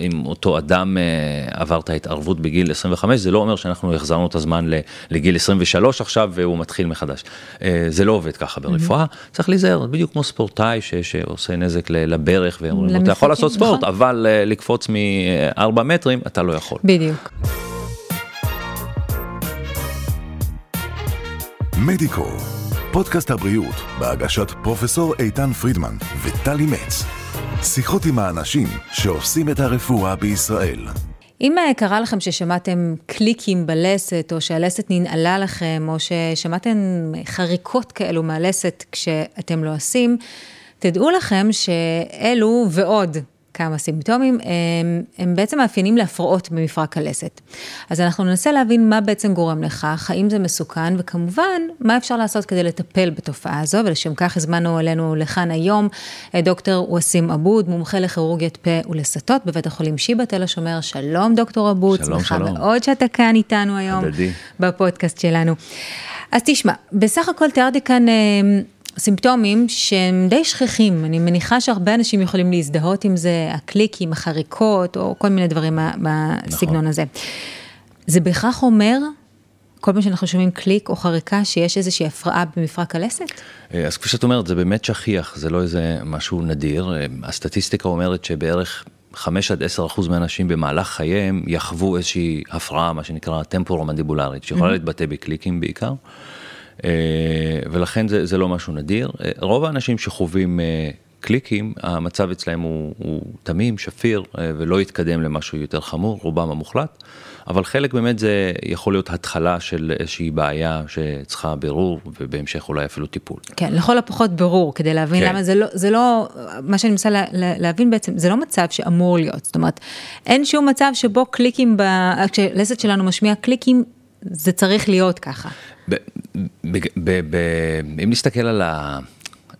אם אותו אדם עבר את ההתערבות בגיל 25 זה לא אומר שאנחנו החזרנו את הזמן לגיל 23 עכשיו והוא מתחיל מחדש. זה לא עובד ככה ברפואה, צריך להיזהר, בדיוק כמו ספורטאי שעושה נזק לברך ואומרים לו אתה יכול לעשות ספורט אבל לקפוץ מארבע מטרים אתה לא יכול. בדיוק. מדיקו, פודקאסט הבריאות בהגשת פרופסור איתן פרידמן וטלי מצ. שיחות עם האנשים שעושים את הרפואה בישראל. אם קרה לכם ששמעתם קליקים בלסת, או שהלסת ננעלה לכם, או ששמעתם חריקות כאלו מהלסת כשאתם לא עושים, תדעו לכם שאלו ועוד כמה סימפטומים, הם, הם בעצם מאפיינים להפרעות במפרק הלסת. אז אנחנו ננסה להבין מה בעצם גורם לכך, האם זה מסוכן, וכמובן, מה אפשר לעשות כדי לטפל בתופעה הזו, ולשם כך הזמנו אלינו לכאן היום דוקטור וסים עבוד, מומחה לכירורגיית פה ולסתות בבית החולים שיבא תל השומר. שלום דוקטור עבוד, שלום, שמחה שלום. מאוד שאתה כאן איתנו היום, הדדי. בפודקאסט שלנו. אז תשמע, בסך הכל תיארתי כאן... סימפטומים שהם די שכיחים, אני מניחה שהרבה אנשים יכולים להזדהות עם זה, הקליקים, החריקות, או כל מיני דברים בסגנון נכון. הזה. זה בהכרח אומר, כל פעם שאנחנו שומעים קליק או חריקה, שיש איזושהי הפרעה במפרק הלסת? אז כפי שאת אומרת, זה באמת שכיח, זה לא איזה משהו נדיר. הסטטיסטיקה אומרת שבערך 5 עד 10 אחוז מהאנשים במהלך חייהם יחוו איזושהי הפרעה, מה שנקרא טמפורו-מנדיבולרית, שיכולה mm-hmm. להתבטא בקליקים בעיקר. ולכן זה, זה לא משהו נדיר. רוב האנשים שחווים קליקים, המצב אצלהם הוא, הוא תמים, שפיר, ולא יתקדם למשהו יותר חמור, רובם המוחלט. אבל חלק באמת זה יכול להיות התחלה של איזושהי בעיה שצריכה בירור ובהמשך אולי אפילו טיפול. כן, לכל הפחות בירור כדי להבין כן. למה זה לא, זה לא, מה שאני מנסה לה, להבין בעצם, זה לא מצב שאמור להיות, זאת אומרת, אין שום מצב שבו קליקים, כשלסת שלנו משמיע קליקים, זה צריך להיות ככה. ב, ב, ב, ב, אם נסתכל על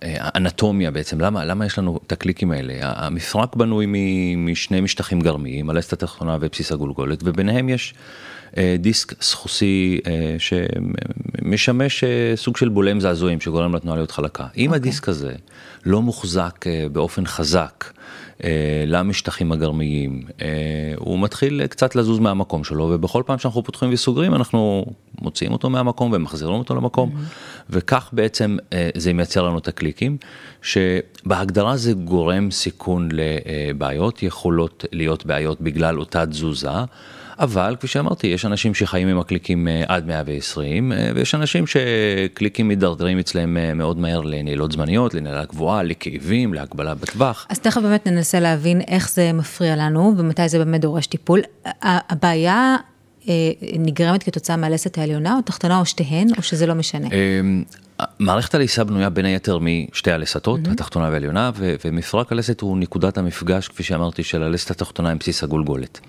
האנטומיה בעצם, למה, למה יש לנו את הקליקים האלה? המפרק בנוי משני משטחים גרמיים, הלסת התחתונה ובסיס הגולגולת, וביניהם יש דיסק סחוסי שמשמש סוג של בולם זעזועים שגורם לתנועה להיות חלקה. אם okay. הדיסק הזה לא מוחזק באופן חזק, למשטחים הגרמיים, הוא מתחיל קצת לזוז מהמקום שלו ובכל פעם שאנחנו פותחים וסוגרים אנחנו מוציאים אותו מהמקום ומחזירים אותו למקום mm-hmm. וכך בעצם זה מייצר לנו את הקליקים שבהגדרה זה גורם סיכון לבעיות, יכולות להיות בעיות בגלל אותה תזוזה. אבל כפי שאמרתי יש אנשים שחיים עם הקליקים עד 120 ויש אנשים שקליקים מידרדרים אצלם מאוד מהר לנעילות זמניות, לנעילה גבוהה, לכאבים, להגבלה בטווח. אז תכף באמת ננסה להבין איך זה מפריע לנו ומתי זה באמת דורש טיפול. הבעיה נגרמת כתוצאה מהלסת העליונה או תחתונה או שתיהן או שזה לא משנה? מערכת הליסה בנויה בין היתר משתי הלסתות, mm-hmm. התחתונה והעליונה, ומפרק הלסת הוא נקודת המפגש, כפי שאמרתי, של הלסת התחתונה עם בסיס הגולגולת.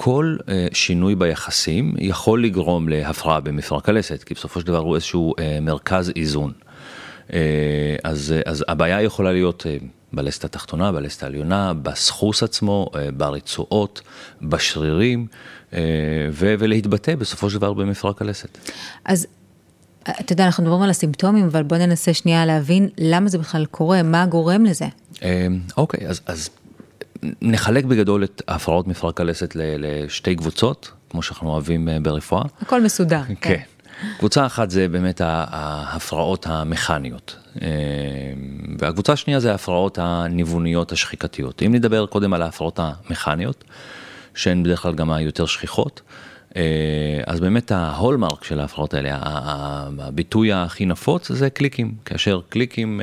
כל שינוי ביחסים יכול לגרום להפרעה במפרק הלסת, כי בסופו של דבר הוא איזשהו מרכז איזון. אז, אז הבעיה יכולה להיות בלסת התחתונה, בלסת העליונה, בסחוס עצמו, ברצועות, בשרירים, ולהתבטא בסופו של דבר במפרק הלסת. אז אתה יודע, אנחנו מדברים על הסימפטומים, אבל בוא ננסה שנייה להבין למה זה בכלל קורה, מה גורם לזה. אוקיי, אז, אז נחלק בגדול את הפרעות מפרק הלסת לשתי קבוצות, כמו שאנחנו אוהבים ברפואה. הכל מסודר. כן. כן. קבוצה אחת זה באמת ההפרעות המכניות, והקבוצה השנייה זה ההפרעות הניווניות השחיקתיות. אם נדבר קודם על ההפרעות המכניות, שהן בדרך כלל גם היותר שכיחות, אז באמת ההולמרק של ההפרעות האלה, הביטוי הכי נפוץ זה קליקים, כאשר קליקים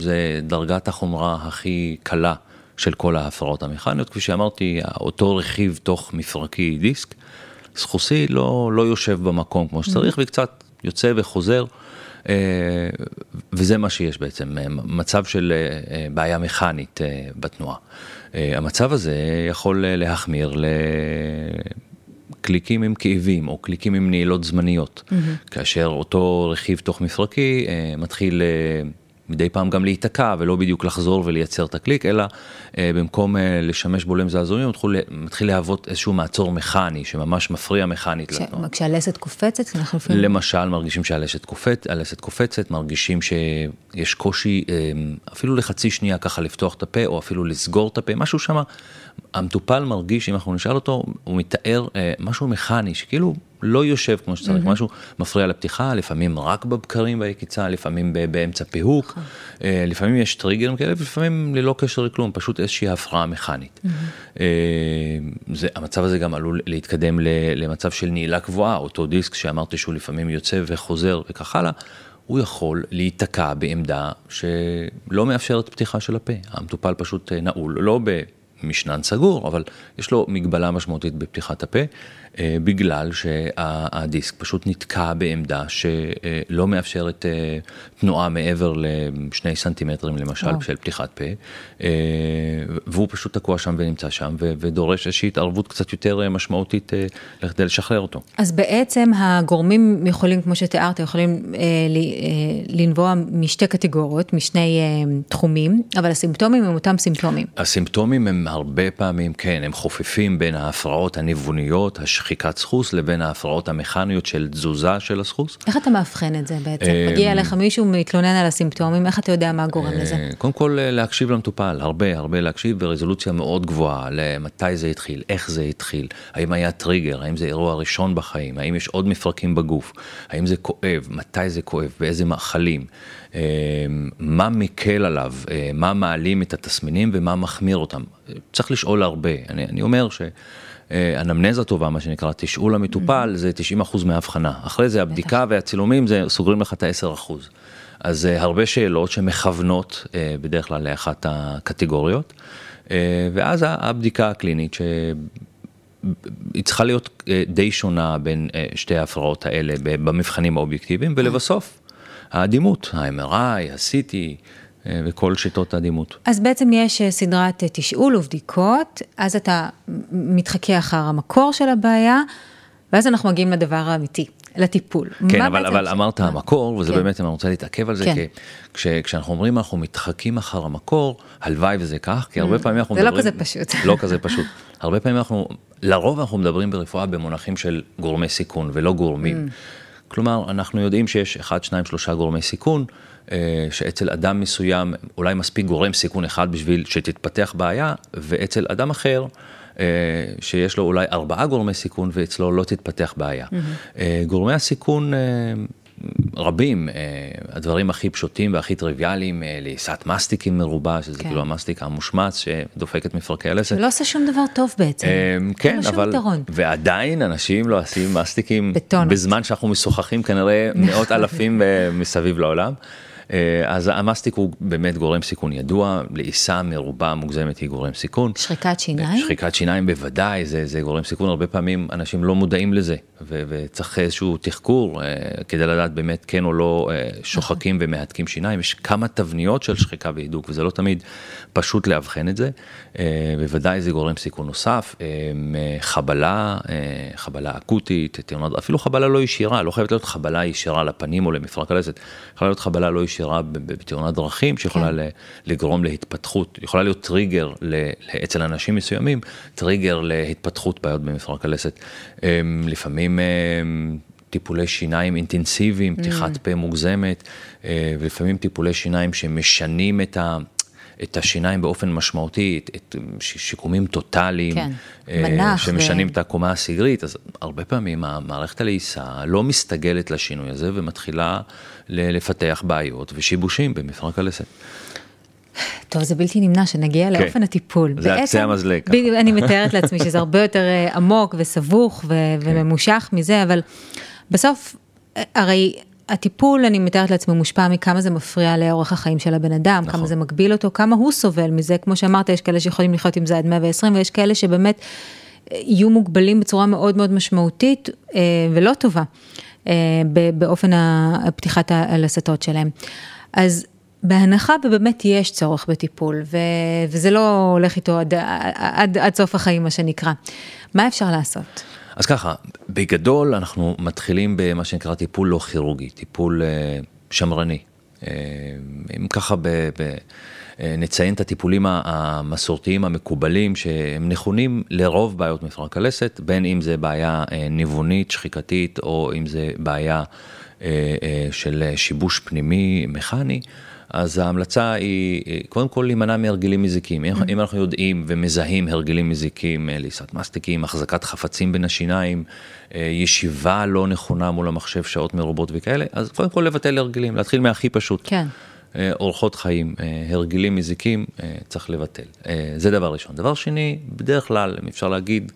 זה דרגת החומרה הכי קלה של כל ההפרעות המכניות, כפי שאמרתי, אותו רכיב תוך מפרקי דיסק, סחוסי לא, לא יושב במקום כמו שצריך וקצת יוצא וחוזר, וזה מה שיש בעצם, מצב של בעיה מכנית בתנועה. המצב הזה יכול להחמיר ל... קליקים עם כאבים או קליקים עם נעילות זמניות, mm-hmm. כאשר אותו רכיב תוך מפרקי מתחיל מדי פעם גם להיתקע ולא בדיוק לחזור ולייצר את הקליק, אלא אה, במקום אה, לשמש בולם זעזועים, הוא מתחיל, מתחיל להוות איזשהו מעצור מכני שממש מפריע מכנית ש... לתנועה. כשהלסת קופצת, אנחנו לפעמים... למשל, מרגישים שהלסת קופצ... קופצת, מרגישים שיש קושי אה, אפילו לחצי שנייה ככה לפתוח את הפה, או אפילו לסגור את הפה, משהו שם, המטופל מרגיש, אם אנחנו נשאל אותו, הוא מתאר אה, משהו מכני, שכאילו לא יושב כמו שצריך, mm-hmm. משהו מפריע לפתיחה, לפעמים רק בבקרים ביקיצה, לפעמים באמצע פיהוק, mm-hmm. לפעמים יש טריגרים כאלה, ולפעמים ללא קשר לכלום, פשוט איזושהי הפרעה מכנית. Mm-hmm. זה, המצב הזה גם עלול להתקדם למצב של נעילה קבועה, אותו דיסק שאמרתי שהוא לפעמים יוצא וחוזר וכך הלאה. הוא יכול להיתקע בעמדה שלא מאפשרת פתיחה של הפה. המטופל פשוט נעול, לא במשנן סגור, אבל יש לו מגבלה משמעותית בפתיחת הפה. אה, בגלל שהדיסק פשוט נתקע בעמדה שלא מאפשרת אה, תנועה מעבר לשני סנטימטרים למשל של פתיחת פה, אה, והוא פשוט תקוע שם ונמצא שם ודורש איזושהי התערבות קצת יותר משמעותית כדי לשחרר אותו. אז בעצם הגורמים יכולים, כמו שתיארת, יכולים לנבוע משתי קטגוריות, משני תחומים, אבל הסימפטומים הם אותם סימפטומים. הסימפטומים הם הרבה פעמים, כן, הם חופפים בין ההפרעות הניווניות, השכיחות. שחיקת סחוס לבין ההפרעות המכניות של תזוזה של הסחוס. איך אתה מאבחן את זה בעצם? אה, מגיע אליך מישהו מתלונן על הסימפטומים, איך אתה יודע מה גורם לזה? אה, קודם כל אה, להקשיב למטופל, הרבה הרבה להקשיב ברזולוציה מאוד גבוהה, למתי זה התחיל, איך זה התחיל, האם היה טריגר, האם זה אירוע ראשון בחיים, האם יש עוד מפרקים בגוף, האם זה כואב, מתי זה כואב, באיזה מאכלים, מה מקל עליו, מה מעלים את התסמינים ומה מחמיר אותם. צריך לשאול הרבה, אני, אני אומר ש... אה, אנמנזה טובה, מה שנקרא, תשאול המטופל, זה 90 אחוז מהאבחנה. אחרי זה הבדיקה והצילומים, זה סוגרים לך את ה-10 אחוז. אז אה, הרבה שאלות שמכוונות אה, בדרך כלל לאחת הקטגוריות, ואז הבדיקה הקלינית, שהיא צריכה להיות די שונה בין שתי ההפרעות האלה במבחנים האובייקטיביים, ולבסוף, האדימות, ה-MRI, ה-CT, אה, וכל שיטות הדימות. אז בעצם יש אה, סדרת אה, תשאול ובדיקות, אז אתה מתחכה אחר המקור של הבעיה, ואז אנחנו מגיעים לדבר האמיתי. לטיפול. כן, אבל, אבל ש... אמרת המקור, וזה כן. באמת, אני רוצה להתעכב על זה, כן. כי כש, כשאנחנו אומרים אנחנו מתחקים אחר המקור, הלוואי וזה כך, כי הרבה mm, פעמים אנחנו זה לא מדברים... זה לא כזה פשוט. לא כזה פשוט. הרבה פעמים אנחנו, לרוב אנחנו מדברים ברפואה במונחים של גורמי סיכון ולא גורמים. כלומר, אנחנו יודעים שיש 1, 2, 3 גורמי סיכון, אה, שאצל אדם מסוים אולי מספיק גורם סיכון אחד בשביל שתתפתח בעיה, ואצל אדם אחר, אה, שיש לו אולי ארבעה גורמי סיכון ואצלו לא תתפתח בעיה. Mm-hmm. גורמי הסיכון רבים, הדברים הכי פשוטים והכי טריוויאליים, לעיסת מסטיקים מרובה, שזה כן. כאילו המסטיק המושמץ שדופק את מפרקי הלסת. זה לא עושה שום דבר טוב בעצם. כן, אבל, ועדיין אנשים לא עושים מסטיקים, בטונות. בזמן שאנחנו משוחחים כנראה מאות אלפים מסביב לעולם. אה, אז המסטיק הוא באמת גורם סיכון ידוע, לעיסה מרובה מוגזמת היא גורם סיכון. שחיקת שיניים? שחיקת שיניים בוודאי, זה, זה גורם סיכון, הרבה פעמים אנשים לא מודעים לזה, ו- וצריך איזשהו תחקור אה, כדי לדעת באמת כן או לא אה, שוחקים נכון. ומהתקים שיניים, יש כמה תבניות של שחיקה והידוק, וזה לא תמיד פשוט לאבחן את זה, בוודאי זה גורם סיכון נוסף, חבלה, חבלה אקוטית, אפילו חבלה לא ישירה, לא חייבת להיות חבלה ישירה לפנים או למפרק הלסת, יכולה להיות חבלה לא ישירה. ישירה בתאונת דרכים שיכולה כן. לגרום להתפתחות, יכולה להיות טריגר אצל אנשים מסוימים, טריגר להתפתחות בעיות במפרק הלסת. אמ, לפעמים אמ, טיפולי שיניים אינטנסיביים, פתיחת mm. פה מוגזמת, אה, ולפעמים טיפולי שיניים שמשנים את ה... את השיניים באופן משמעותי, את, את שיקומים טוטאליים, כן, אה. שמשנים ו... את הקומה הסגרית, אז הרבה פעמים המערכת הלעיסה לא מסתגלת לשינוי הזה ומתחילה לפתח בעיות ושיבושים במפרק הלסת. טוב, זה בלתי נמנע שנגיע כן. לאופן הטיפול. זה קצה המזלג. אני מתארת לעצמי שזה הרבה יותר אה, עמוק וסבוך ו- כן. וממושך מזה, אבל בסוף, אה, הרי הטיפול, אני מתארת לעצמי, מושפע מכמה זה מפריע לאורך החיים של הבן אדם, נכון. כמה זה מגביל אותו, כמה הוא סובל מזה, כמו שאמרת, יש כאלה שיכולים לחיות עם זה עד 120, ויש כאלה שבאמת אה, יהיו מוגבלים בצורה מאוד מאוד משמעותית אה, ולא טובה, אה, באופן פתיחת הלסתות שלהם. אז בהנחה ובאמת יש צורך בטיפול, ו- וזה לא הולך איתו עד, עד, עד סוף החיים, מה שנקרא, מה אפשר לעשות? אז ככה, בגדול אנחנו מתחילים במה שנקרא טיפול לא כירורגי, טיפול uh, שמרני. אם ככה ב... ב נציין את הטיפולים המסורתיים המקובלים שהם נכונים לרוב בעיות מפרק הלסת, בין אם זה בעיה ניוונית, שחיקתית, או אם זה בעיה של שיבוש פנימי מכני. אז ההמלצה היא קודם כל להימנע מהרגלים מזיקים. Mm-hmm. אם אנחנו יודעים ומזהים הרגלים מזיקים, ליסת מסטיקים, החזקת חפצים בין השיניים, ישיבה לא נכונה מול המחשב שעות מרובות וכאלה, אז קודם כל לבטל הרגלים, להתחיל מהכי פשוט. כן. אורחות חיים, הרגלים מזיקים, צריך לבטל. זה דבר ראשון. דבר שני, בדרך כלל, אם אפשר להגיד,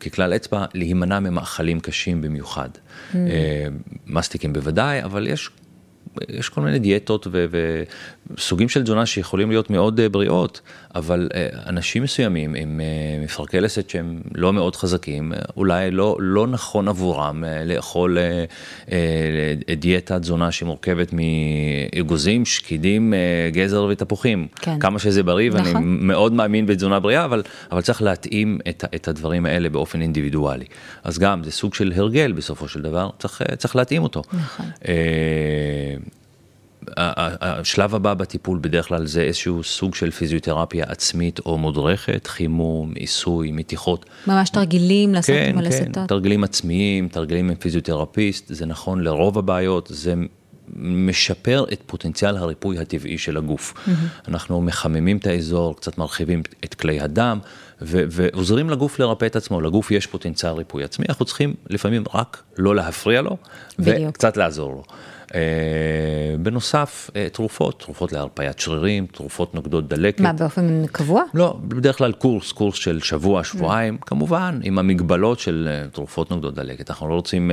ככלל אצבע, להימנע ממאכלים קשים במיוחד. Mm. מסטיקים בוודאי, אבל יש יש כל מיני דיאטות וסוגים של תזונה שיכולים להיות מאוד אה, בריאות, אבל אה, אנשים מסוימים עם אה, מפרקי לסת שהם לא מאוד חזקים, אולי לא, לא נכון עבורם לאכול דיאטה תזונה שמורכבת מאגוזים, שקידים, גזר ותפוחים. כן. כמה שזה בריא, נכון. ואני מאוד מאמין בתזונה בריאה, אבל, אבל צריך להתאים את, את הדברים האלה באופן אינדיבידואלי. אז גם, זה סוג של הרגל בסופו של דבר, צריך, צריך להתאים אותו. נכון. השלב הבא בטיפול בדרך כלל זה איזשהו סוג של פיזיותרפיה עצמית או מודרכת, חימום, עיסוי, מתיחות. ממש תרגילים לעשות כן, עם הלסתות? כן, תרגילים עצמיים, תרגילים עם פיזיותרפיסט, זה נכון לרוב הבעיות, זה משפר את פוטנציאל הריפוי הטבעי של הגוף. Mm-hmm. אנחנו מחממים את האזור, קצת מרחיבים את כלי הדם, ו- ועוזרים לגוף לרפא את עצמו, לגוף יש פוטנציאל ריפוי עצמי, אנחנו צריכים לפעמים רק לא להפריע לו, בדיוק. וקצת לעזור לו. אה, בנוסף, אה, תרופות, תרופות להרפיית שרירים, תרופות נוגדות דלקת. מה, באופן קבוע? לא, בדרך כלל קורס, קורס של שבוע, שבועיים, כמובן, עם המגבלות של אה, תרופות נוגדות דלקת. אנחנו לא רוצים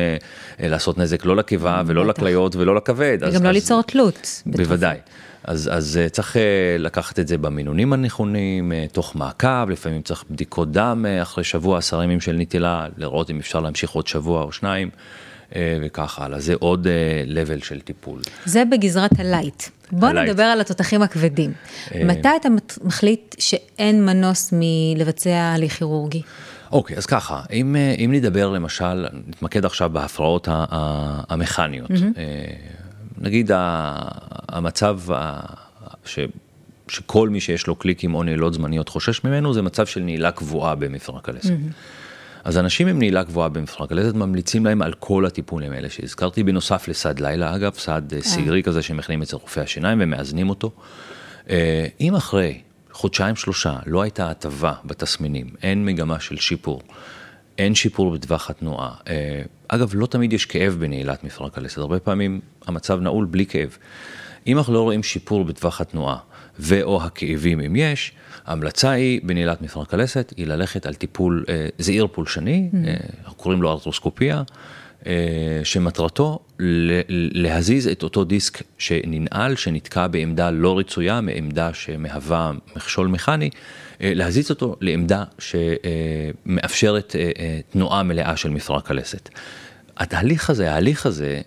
לעשות נזק לא לקיבה ולא לכליות ולא לכבד. וגם לא ליצור תלות. בוודאי. אז, אז צריך לקחת את זה במינונים הנכונים, תוך מעקב, לפעמים צריך בדיקות דם אחרי שבוע, עשרה ימים של נטילה, לראות אם אפשר להמשיך עוד שבוע או שניים. אה, וכך הלאה. זה עוד אה, של טיפול. זה בגזרת הלייט. בוא הלייט. נדבר על התותחים הכבדים. אה. מתי אתה מחליט שאין מנוס מלבצע הליך כירורגי? אוקיי, אז ככה, אם, אם נדבר למשל, נתמקד עכשיו בהפרעות המכניות. Mm-hmm. נגיד המצב ש... שכל מי שיש לו קליקים או נעילות זמניות חושש ממנו, זה מצב של נעילה קבועה במפרק הלסת. Mm-hmm. אז אנשים עם נעילה גבוהה במפרק הלסת ממליצים להם על כל הטיפולים האלה שהזכרתי, בנוסף לסד לילה אגב, סד אה. סיגרי כזה שמכינים אצל רופאי השיניים ומאזנים אותו. אה, אם אחרי חודשיים שלושה לא הייתה הטבה בתסמינים, אין מגמה של שיפור, אין שיפור בטווח התנועה. אה, אגב, לא תמיד יש כאב בנעילת מפרק הלסת, הרבה פעמים המצב נעול בלי כאב. אם אנחנו לא רואים שיפור בטווח התנועה, ו/או הכאבים אם יש, ההמלצה היא בנעילת מפרק הלסת, היא ללכת על טיפול אה, זעיר פולשני, mm-hmm. אה, אנחנו קוראים לו ארתרוסקופיה, אה, שמטרתו להזיז את אותו דיסק שננעל, שנתקע בעמדה לא רצויה, מעמדה שמהווה מכשול מכני, להזיז אותו לעמדה שמאפשרת תנועה מלאה של מפרק הלסת. התהליך הזה, ההליך הזה,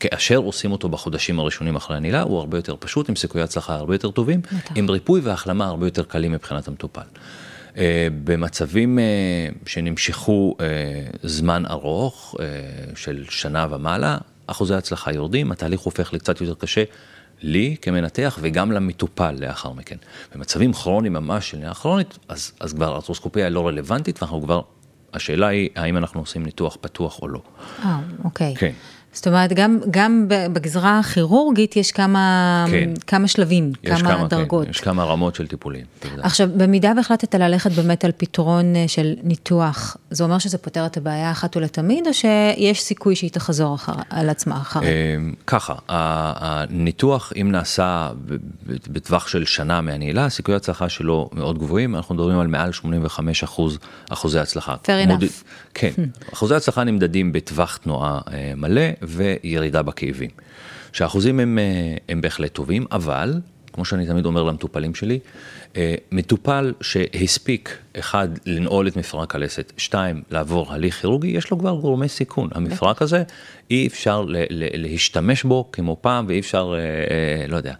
כאשר עושים אותו בחודשים הראשונים אחרי הנעילה, הוא הרבה יותר פשוט, עם סיכויי הצלחה הרבה יותר טובים, עם ריפוי והחלמה הרבה יותר קלים מבחינת המטופל. Uh, במצבים uh, שנמשכו uh, זמן ארוך, uh, של שנה ומעלה, אחוזי ההצלחה יורדים, התהליך הופך לקצת יותר קשה לי כמנתח וגם למטופל לאחר מכן. במצבים כרוניים ממש של נעילה כרונית, אז, אז כבר ארתרוסקופיה לא רלוונטית, ואנחנו כבר, השאלה היא האם אנחנו עושים ניתוח פתוח או לא. אה, אוקיי. כן. זאת אומרת, גם, גם בגזרה הכירורגית יש כמה, כן. כמה שלבים, כמה, כמה כן, דרגות. כן, יש כמה רמות של טיפולים. עכשיו, במידה והחלטת ללכת באמת על פתרון אה, של ניתוח, זה אומר שזה פותר את הבעיה אחת ולתמיד, או שיש סיכוי שהיא תחזור אחר, על עצמה אחרי? אמ, ככה, הניתוח, אם נעשה בטווח של שנה מהנעילה, סיכויי ההצלחה שלו מאוד גבוהים, אנחנו מדברים על מעל 85 אחוז אחוזי הצלחה. fair enough. כן, אחוזי הצלחה נמדדים בטווח תנועה אה, מלא. וירידה בכאבים. שהאחוזים הם, אה, הם בהחלט טובים, אבל, כמו שאני תמיד אומר למטופלים שלי, אה, מטופל שהספיק אחד, לנעול את מפרק הלסת, שתיים, לעבור הליך כירורגי, יש לו כבר גורמי סיכון. המפרק הזה, אי אפשר להשתמש בו כמו פעם, ואי אפשר, אה, לא יודע,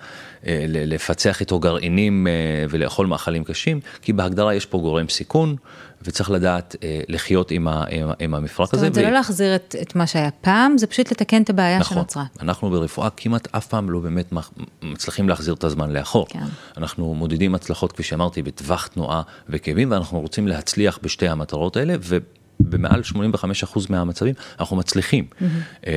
לפצח איתו גרעינים ולאכול מאכלים קשים, כי בהגדרה יש פה גורם סיכון, וצריך לדעת אה, לחיות עם, ה- עם, עם המפרק זאת הזה. אומרת, זה ו- לא להחזיר את, את מה שהיה פעם, זה פשוט לתקן את הבעיה נכון, שנוצרה. אנחנו ברפואה כמעט אף פעם לא באמת מצליחים להחזיר את הזמן לאחור. כן. אנחנו מודדים הצלחות, כפי שאמרתי, בטווח תנועה וכאבים, ואנחנו רוצים להצליח בשתי המטרות האלה, ובמעל 85% מהמצבים אנחנו מצליחים. אה,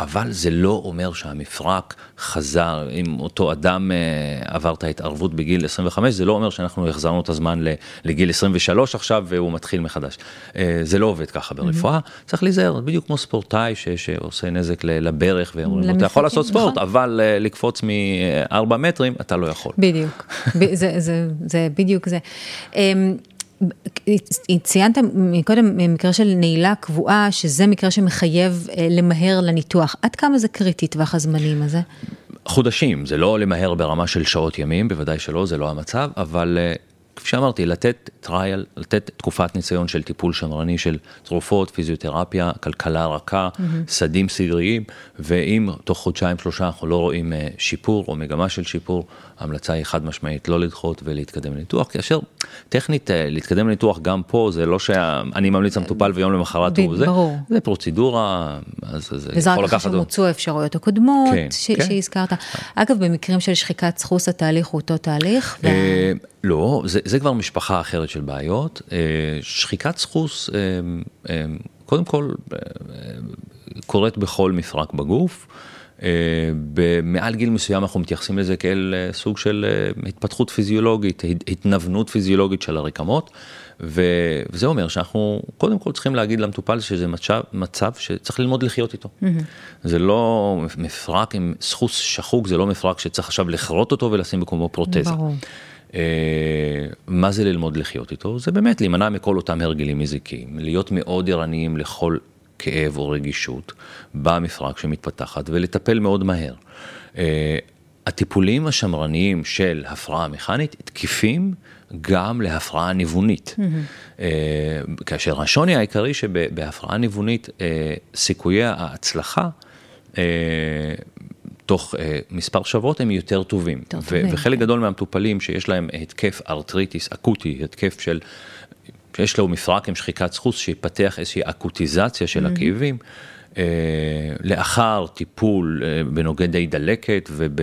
אבל זה לא אומר שהמפרק חזר, אם אותו אדם אה, עבר את ההתערבות בגיל 25, זה לא אומר שאנחנו החזרנו את הזמן לגיל 23 עכשיו והוא מתחיל מחדש. אה, זה לא עובד ככה ברפואה, צריך להיזהר, בדיוק כמו ספורטאי ש- שעושה נזק לברך, ואומרים לו, אתה יכול לעשות ספורט, נכון. אבל לקפוץ מארבע מטרים, אתה לא יכול. בדיוק, זה, זה, זה בדיוק זה. ציינת מקודם מקרה של נעילה קבועה, שזה מקרה שמחייב אה, למהר לניתוח. עד כמה זה קריטי טווח הזמנים הזה? חודשים, זה לא למהר ברמה של שעות ימים, בוודאי שלא, זה לא המצב, אבל אה, כפי שאמרתי, לתת trial, לתת תקופת ניסיון של טיפול שמרני של תרופות, פיזיותרפיה, כלכלה רכה, סדים סגריים, ואם תוך חודשיים שלושה אנחנו לא רואים אה, שיפור או מגמה של שיפור, ההמלצה היא חד משמעית לא לדחות ולהתקדם לניתוח, כאשר טכנית אה, להתקדם לניתוח גם פה זה לא שאני ממליץ למטופל ויום למחרת הוא זה, ברור. זה פרוצדורה, אז זה וזה יכול רק אחרי לקחת... שמוצו האפשרויות הקודמות כן, ש- כן. שהזכרת. אגב, במקרים של שחיקת סחוס התהליך הוא אותו תהליך? וה- אה, לא, זה, זה כבר משפחה אחרת של בעיות. אה, שחיקת סחוס, אה, אה, קודם כל, קורית בכל מפרק בגוף. במעל גיל מסוים אנחנו מתייחסים לזה כאל סוג של התפתחות פיזיולוגית, הת- התנוונות פיזיולוגית של הרקמות, וזה אומר שאנחנו קודם כל צריכים להגיד למטופל שזה מצב, מצב שצריך ללמוד לחיות איתו. זה לא מפרק עם סחוס שחוק, זה לא מפרק שצריך עכשיו לכרות אותו ולשים במקומו פרוטזה. ברור. אה, מה זה ללמוד לחיות איתו? זה באמת להימנע מכל אותם הרגלים מזיקים, להיות מאוד ערניים לכל כאב או רגישות במפרק שמתפתחת ולטפל מאוד מהר. אה, הטיפולים השמרניים של הפרעה מכנית תקפים גם להפרעה ניוונית. אה, כאשר השוני העיקרי שבהפרעה ניוונית סיכויי ההצלחה תוך אה, מספר שבועות הם יותר טובים. יותר ו- טובים, וחלק כן. גדול מהמטופלים שיש להם התקף ארטריטיס אקוטי, התקף של, שיש לו מפרק עם שחיקת סחוס, שיפתח איזושהי אקוטיזציה של הכאבים. אה, לאחר טיפול אה, בנוגדי דלקת וב,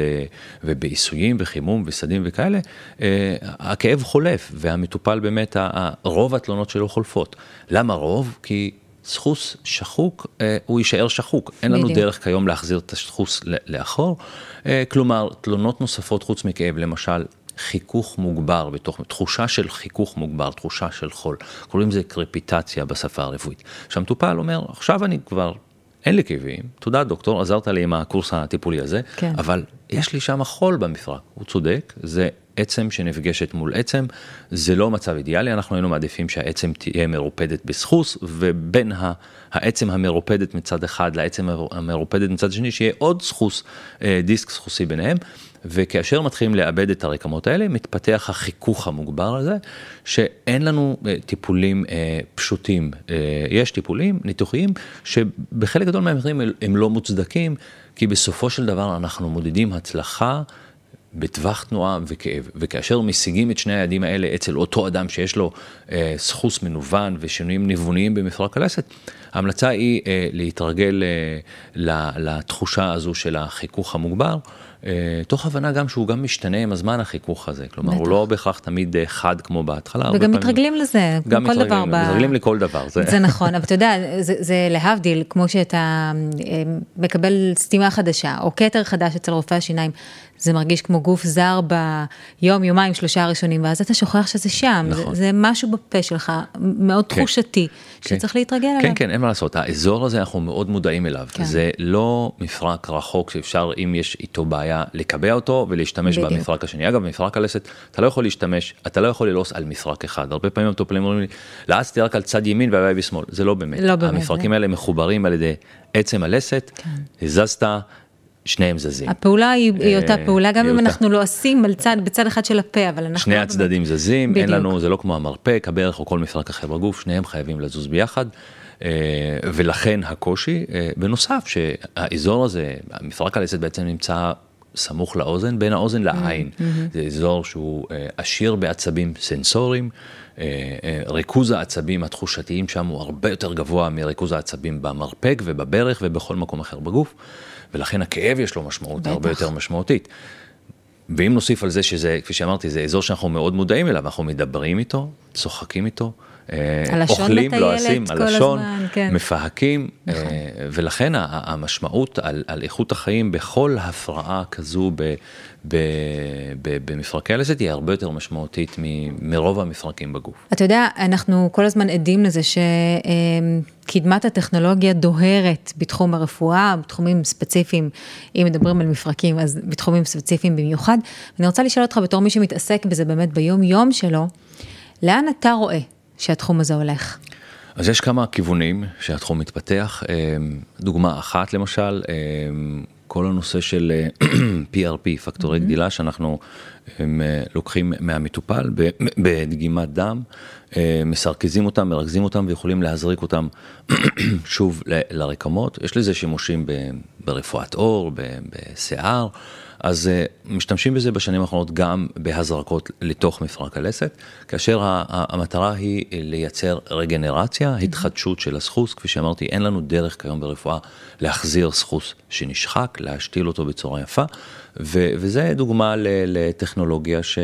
ובעיסויים וחימום וסדים וכאלה, אה, הכאב חולף והמטופל באמת, ה- ה- רוב התלונות שלו חולפות. למה רוב? כי סחוס שחוק, אה, הוא יישאר שחוק. אין לנו בדיוק. דרך כיום להחזיר את הסחוס לאחור. אה, כלומר, תלונות נוספות חוץ מכאב, למשל, חיכוך מוגבר בתוך, תחושה של חיכוך מוגבר, תחושה של חול. קוראים לזה קרפיטציה בשפה הרפואית. שהמטופל אומר, עכשיו אני כבר, אין לי כאבים, תודה דוקטור, עזרת לי עם הקורס הטיפולי הזה, כן. אבל יש לי שם חול במפרק. הוא צודק, זה עצם שנפגשת מול עצם, זה לא מצב אידיאלי, אנחנו היינו מעדיפים שהעצם תהיה מרופדת בסחוס, ובין העצם המרופדת מצד אחד לעצם המרופדת מצד שני, שיהיה עוד סחוס, אה, דיסק סחוסי ביניהם, וכאשר מתחילים לאבד את הרקמות האלה, מתפתח החיכוך המוגבר הזה, שאין לנו אה, טיפולים אה, פשוטים. אה, יש טיפולים ניתוחיים שבחלק גדול מהמקרים הם לא מוצדקים, כי בסופו של דבר אנחנו מודדים הצלחה. בטווח תנועה וכאב, וכאשר משיגים את שני היעדים האלה אצל אותו אדם שיש לו אה, סחוס מנוון ושינויים ניווניים במפרק הלסת, ההמלצה היא אה, להתרגל אה, לתחושה הזו של החיכוך המוגבר, אה, תוך הבנה גם שהוא גם משתנה עם הזמן החיכוך הזה, כלומר הוא בטח. לא בהכרח תמיד אה, חד כמו בהתחלה. וגם פעמים- מתרגלים לזה, גם כל דבר. ב- מתרגלים לכל דבר. זה נכון, אבל אתה יודע, זה, זה להבדיל, כמו שאתה אה, מקבל סתימה חדשה, או כתר חדש אצל רופא השיניים, זה מרגיש כמו גוף זר ביום, יומיים, שלושה הראשונים, ואז אתה שוכח שזה שם, נכון. זה, זה משהו בפה שלך, מאוד כן. תחושתי, כן. שצריך להתרגל אליו. כן, כן, אין מה לעשות, האזור הזה אנחנו מאוד מודעים אליו, כן. זה לא מפרק רחוק שאפשר, אם יש איתו בעיה, לקבע אותו ולהשתמש בדיוק. במפרק השני. אגב, במפרק הלסת, אתה לא יכול להשתמש, אתה לא יכול ללעוס על מפרק אחד. הרבה פעמים המטופלים אומרים לי, לעסתי רק על צד ימין והבעיה בשמאל, זה לא באמת. לא באמת, המפרקים זה- האלה מחוברים על ידי עצם הלסת, הזזת. שניהם זזים. הפעולה היא, היא אותה אה, פעולה, גם אם אותה. אנחנו לא עושים על צד, בצד אחד של הפה, אבל אנחנו... שני לא הצדדים זזים, אין בדיוק. לנו, זה לא כמו המרפק, הברך או כל מפרק אחר בגוף, שניהם חייבים לזוז ביחד, אה, ולכן הקושי. אה, בנוסף, שהאזור הזה, מפרק הלסת בעצם נמצא סמוך לאוזן, בין האוזן לעין. זה אזור שהוא אה, עשיר בעצבים סנסוריים, אה, אה, ריכוז העצבים התחושתיים שם הוא הרבה יותר גבוה מריכוז העצבים במרפק ובברך ובכל מקום אחר בגוף, ולכן הכאב יש לו משמעות הרבה בטח. יותר משמעותית. ואם נוסיף על זה שזה, כפי שאמרתי, זה אזור שאנחנו מאוד מודעים אליו, אנחנו מדברים איתו, צוחקים איתו, אוכלים, מטיילת לועסים, כל הלשון, כן. מפהקים, אה, נכון. ולכן המשמעות על, על איכות החיים בכל הפרעה כזו ב, ב, ב, במפרקי הלסת היא הרבה יותר משמעותית מ- מרוב המפרקים בגוף. אתה יודע, אנחנו כל הזמן עדים לזה שקדמת הטכנולוגיה דוהרת בתחום הרפואה, בתחומים ספציפיים, אם מדברים על מפרקים, אז בתחומים ספציפיים במיוחד. ואני רוצה לשאול אותך, בתור מי שמתעסק בזה באמת ביום-יום שלו, לאן אתה רואה שהתחום הזה הולך? אז יש כמה כיוונים שהתחום מתפתח. אה, דוגמה אחת למשל, אה, כל הנושא של אה, PRP, פקטורי גדילה, שאנחנו אה, לוקחים מהמטופל בדגימת דם, אה, מסרכזים אותם, מרכזים אותם ויכולים להזריק אותם שוב ל- לרקמות. יש לזה שימושים ברפואת עור, בשיער. אז uh, משתמשים בזה בשנים האחרונות גם בהזרקות לתוך מפרק הלסת, כאשר המטרה היא לייצר רגנרציה, התחדשות של הסחוס, כפי שאמרתי, אין לנו דרך כיום ברפואה להחזיר סחוס שנשחק, להשתיל אותו בצורה יפה, ו- וזה דוגמה לטכנולוגיה ש...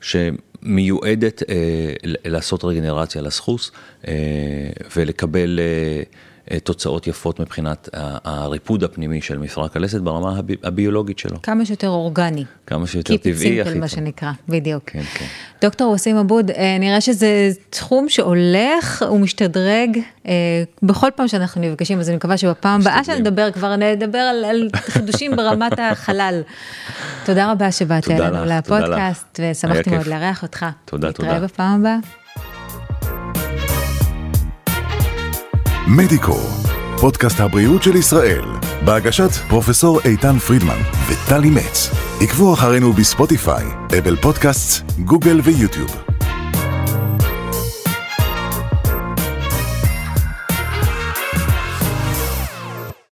שמיועדת אה, ל- לעשות רגנרציה לסחוס אה, ולקבל אה, אה, תוצאות יפות מבחינת הריפוד הפנימי של מפרק הלסת ברמה הבי- הביולוגית שלו. כמה שיותר אורגני. כמה שיותר טבעי, הכי מה טוב. שנקרא, בדיוק. כן, כן. דוקטור וסים אבוד, אה, נראה שזה תחום שהולך ומשתדרג אה, בכל פעם שאנחנו נפגשים, אז אני מקווה שבפעם הבאה. שנדבר כבר נדבר על, על חידושים ברמת החלל. תודה רבה שבאת אלינו. לפודקאסט, ושמחתי. מאוד לארח אותך. תודה, נתראה תודה. בפעם הבאה. מדיקו, פודקאסט הבריאות של ישראל, בהגשת פרופסור איתן פרידמן וטלי מצ. עקבו אחרינו בספוטיפיי, אפל פודקאסט, גוגל ויוטיוב.